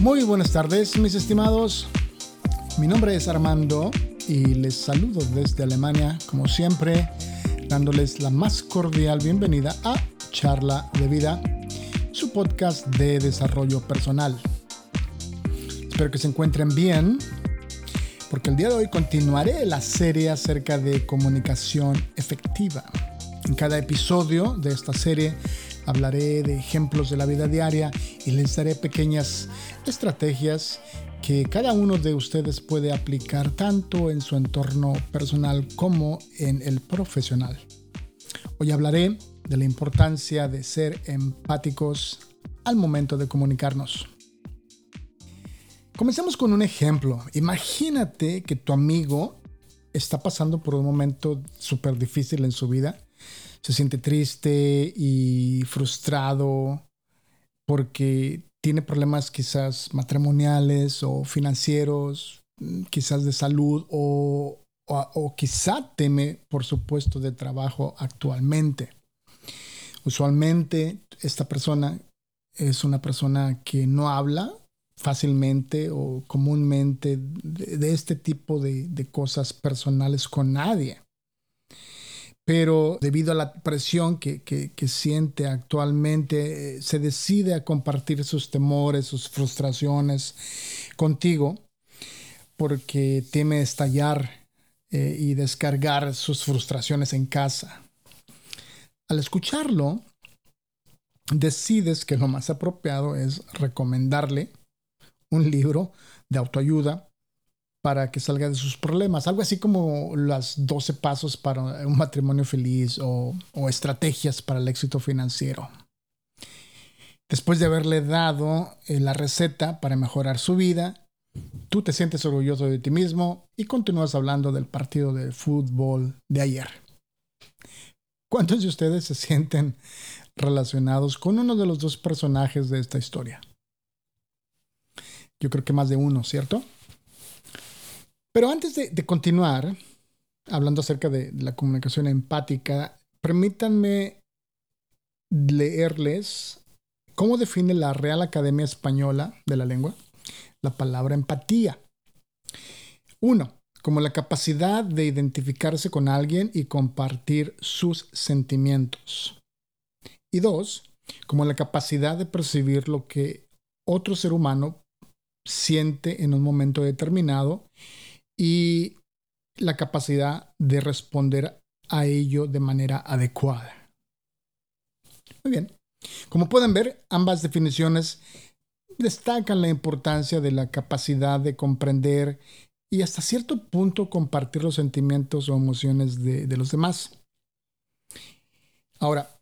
Muy buenas tardes, mis estimados. Mi nombre es Armando y les saludo desde Alemania, como siempre, dándoles la más cordial bienvenida a Charla de Vida, su podcast de desarrollo personal. Espero que se encuentren bien, porque el día de hoy continuaré la serie acerca de comunicación efectiva. En cada episodio de esta serie hablaré de ejemplos de la vida diaria y les daré pequeñas estrategias que cada uno de ustedes puede aplicar tanto en su entorno personal como en el profesional. Hoy hablaré de la importancia de ser empáticos al momento de comunicarnos. Comencemos con un ejemplo. Imagínate que tu amigo está pasando por un momento súper difícil en su vida. Se siente triste y frustrado porque tiene problemas quizás matrimoniales o financieros, quizás de salud o, o, quizá teme por su puesto de trabajo actualmente. Usualmente esta persona es una persona que no habla fácilmente o comúnmente de, este tipo de, de, cosas personales con nadie pero debido a la presión que, siente actualmente, eh, se decide a compartir sus temores, sus frustraciones contigo, porque teme estallar eh, y descargar sus frustraciones en casa. Al escucharlo, decides que lo más apropiado es recomendarle un libro de autoayuda para que salga de sus problemas. Algo así como las 12 pasos para un matrimonio feliz o, estrategias para el éxito financiero. Después de haberle dado eh, la receta para mejorar su vida, tú te sientes orgulloso de ti mismo y continúas hablando del partido de fútbol de ayer. ¿Cuántos de ustedes se sienten relacionados con uno de los dos personajes de esta historia? Yo creo que más de uno, ¿cierto? Pero antes de, continuar, hablando acerca de la comunicación empática, permítanme leerles cómo define la Real Academia Española de la Lengua la palabra empatía. Uno, como la capacidad de identificarse con alguien y compartir sus sentimientos. Y dos, como la capacidad de percibir lo que otro ser humano siente en un momento determinado y la capacidad de responder a ello de manera adecuada. Muy bien. Como pueden ver, ambas definiciones destacan la importancia de la capacidad de comprender y hasta cierto punto compartir los sentimientos o emociones de, de los demás. Ahora,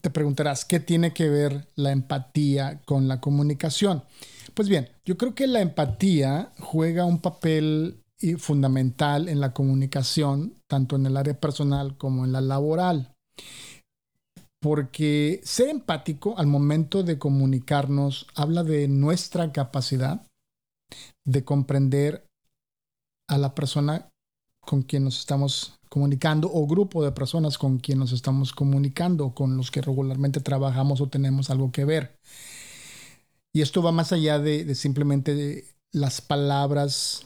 te preguntarás, ¿qué tiene que ver la empatía con la comunicación? Pues bien, yo creo que la empatía juega un papel y fundamental en la comunicación, tanto en el área personal como en la laboral. Porque ser empático al momento de comunicarnos habla de nuestra capacidad de comprender a la persona con quien nos estamos comunicando o grupo de personas con quien nos estamos comunicando, con los que regularmente trabajamos o tenemos algo que ver. Y esto va más allá de, simplemente las palabras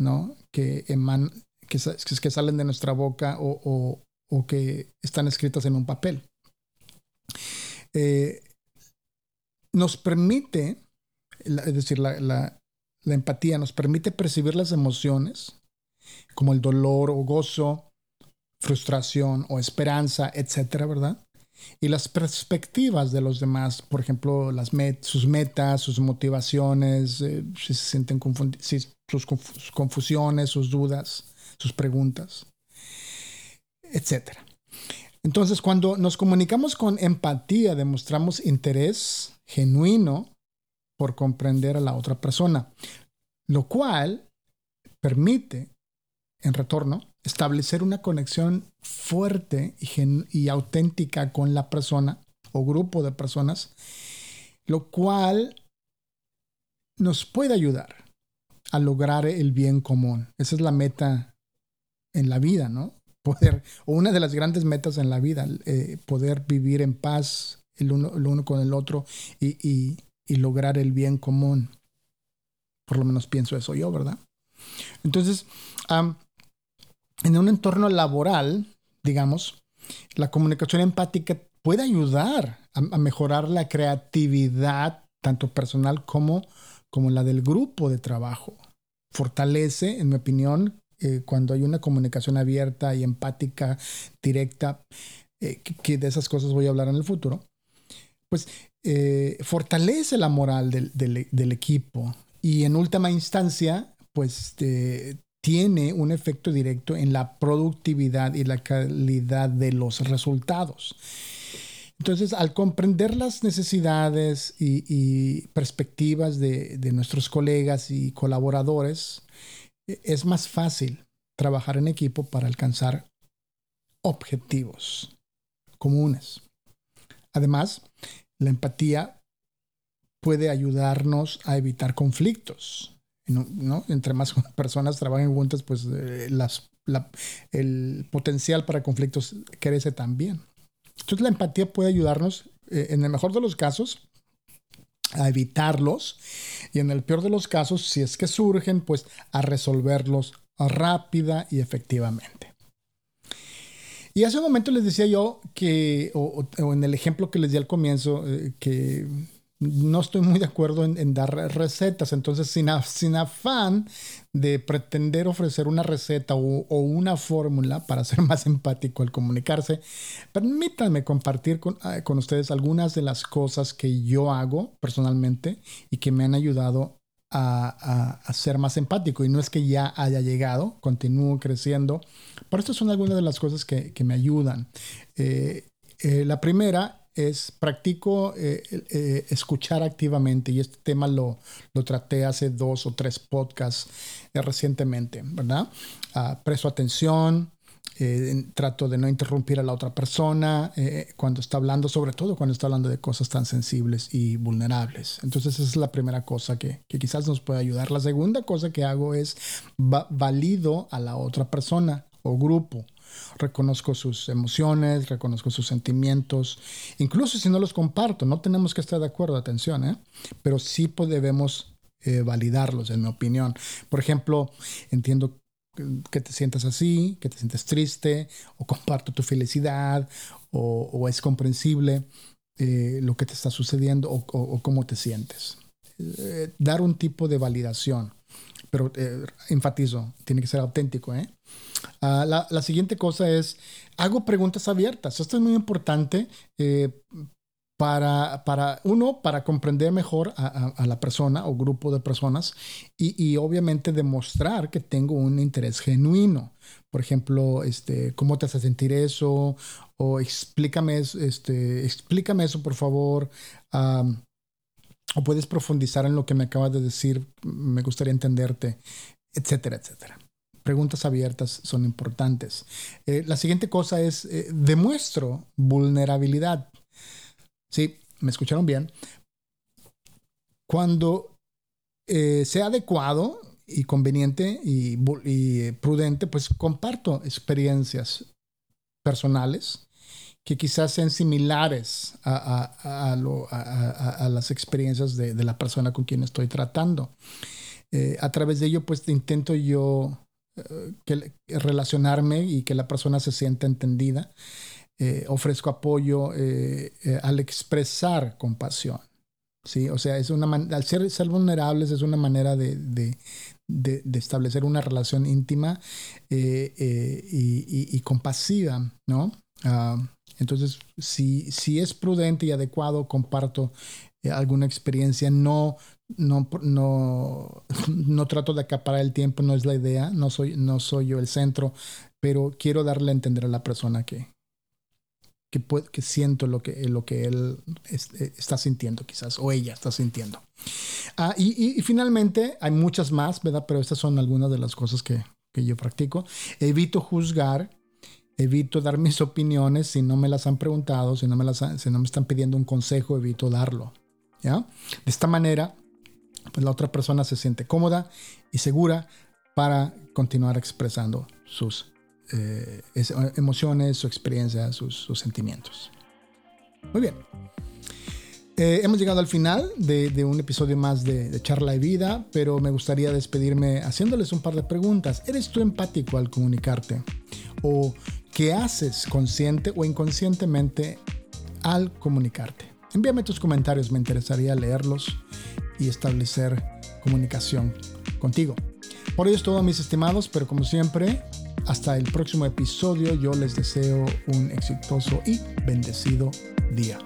¿no? Que, eman, que, que, salen de nuestra boca o, que están escritas en un papel. Eh, nos permite, es decir, la, empatía nos permite percibir las emociones como el dolor o gozo, frustración o esperanza, etcétera, ¿verdad? Y las perspectivas de los demás, por ejemplo, las sus metas, sus motivaciones, eh, si se sienten confundidos, sus confusiones, sus dudas, sus preguntas, etc. Entonces, cuando nos comunicamos con empatía, demostramos interés genuino por comprender a la otra persona, lo cual permite, en retorno, establecer una conexión fuerte y, y auténtica con la persona o grupo de personas, lo cual nos puede ayudar a lograr el bien común. Esa es la meta en la vida, ¿no? Poder, o una de las grandes metas en la vida, eh, poder vivir en paz el uno, el uno con el otro y, y, lograr el bien común. Por lo menos pienso eso yo, ¿verdad? Entonces, en un entorno laboral, digamos, la comunicación empática puede ayudar a, mejorar la creatividad, tanto personal como, como la del grupo de trabajo. Fortalece, en mi opinión, eh, cuando hay una comunicación abierta y empática, directa, eh, que, de esas cosas voy a hablar en el futuro, pues eh, fortalece la moral del, del, equipo y en última instancia, pues tiene un efecto directo en la productividad y la calidad de los resultados. Entonces, al comprender las necesidades y, perspectivas de, nuestros colegas y colaboradores, e, es más fácil trabajar en equipo para alcanzar objetivos comunes. Además, la empatía puede ayudarnos a evitar conflictos. Entre más personas trabajen juntas, pues eh, el potencial para conflictos crece también. Entonces la empatía puede ayudarnos, eh, en el mejor de los casos, a evitarlos y en el peor de los casos, si es que surgen, pues a resolverlos rápida y efectivamente. Y hace un momento les decía yo que, o, en el ejemplo que les di al comienzo, eh, que no estoy muy de acuerdo en, dar recetas. Entonces, sin, sin, afán de pretender ofrecer una receta o, una fórmula para ser más empático al comunicarse, permítanme compartir ah, con, ustedes algunas de las cosas que yo hago personalmente y que me han ayudado a, ser más empático. Y no es que ya haya llegado, continúo creciendo, pero estas son algunas de las cosas que, me ayudan. Eh, eh, la primera es practico eh, eh, escuchar activamente y este tema lo, lo traté hace dos o tres podcasts eh, recientemente, ¿verdad? Ah, presto atención, trato de no interrumpir a la otra persona cuando está hablando, sobre todo cuando está hablando de cosas tan sensibles y vulnerables. Entonces esa es la primera cosa que, que quizás nos puede ayudar. La segunda cosa que hago es valido a la otra persona o grupo reconozco sus emociones, reconozco sus sentimientos, incluso si no los comparto, no tenemos que estar de acuerdo, atención, ¿eh? pero sí debemos eh, validarlos, en mi opinión. Por ejemplo, entiendo que te sientas así, que te sientes triste, o comparto tu felicidad, o, es comprensible eh, lo que te está sucediendo o, cómo te sientes. dar un tipo de validación, pero enfatizo, tiene que ser auténtico, ¿eh? Ah, la, siguiente cosa es, hago preguntas abiertas. Esto es muy importante eh, para, para, uno, para comprender mejor a, la persona o grupo de personas y, obviamente demostrar que tengo un interés genuino. Por ejemplo, este, ¿cómo te hace sentir eso? O explícame, este, explícame eso, por favor. O puedes profundizar en lo que me acabas de decir. Me gustaría entenderte, etcétera, etcétera preguntas abiertas son importantes. Eh, la siguiente cosa es, eh, demuestro vulnerabilidad. Sí, me escucharon bien. Cuando eh, sea adecuado y conveniente y, prudente, pues comparto experiencias personales que quizás sean similares a, las experiencias de, la persona con quien estoy tratando. a través de ello, pues intento yo que, relacionarme y que la persona se sienta entendida. Eh, ofrezco apoyo eh, eh, al expresar compasión. ¿sí? O sea, es una al ser, ser, vulnerables es una manera de, de, de, establecer una relación íntima y, y, compasiva, ¿no? Ah, entonces, si, si es prudente y adecuado, comparto alguna experiencia, no, no, no, no trato de acaparar el tiempo, no es la idea, no soy, no soy yo el centro, pero quiero darle a entender a la persona que, que, que siento lo que, lo que él eh, está sintiendo quizás, o ella está sintiendo. Ah, y, y, finalmente, hay muchas más, ¿verdad? Pero estas son algunas de las cosas que, que yo practico. Evito juzgar, evito dar mis opiniones si no me las han preguntado, si no me, están pidiendo un consejo, evito darlo. ¿ya? De esta manera, pues la otra persona se siente cómoda y segura para continuar expresando sus eh, emociones, su experiencia, sus, sentimientos. Muy bien. Eh, hemos llegado al final de, un episodio más de, de, Charla de Vida, pero me gustaría despedirme haciéndoles un par de preguntas. ¿Eres tú empático al comunicarte? ¿O qué haces consciente o inconscientemente al comunicarte? Envíame tus comentarios, me interesaría leerlos y establecer comunicación contigo. Por hoy es todo, mis estimados, pero como siempre, hasta el próximo episodio yo les deseo un exitoso y bendecido día.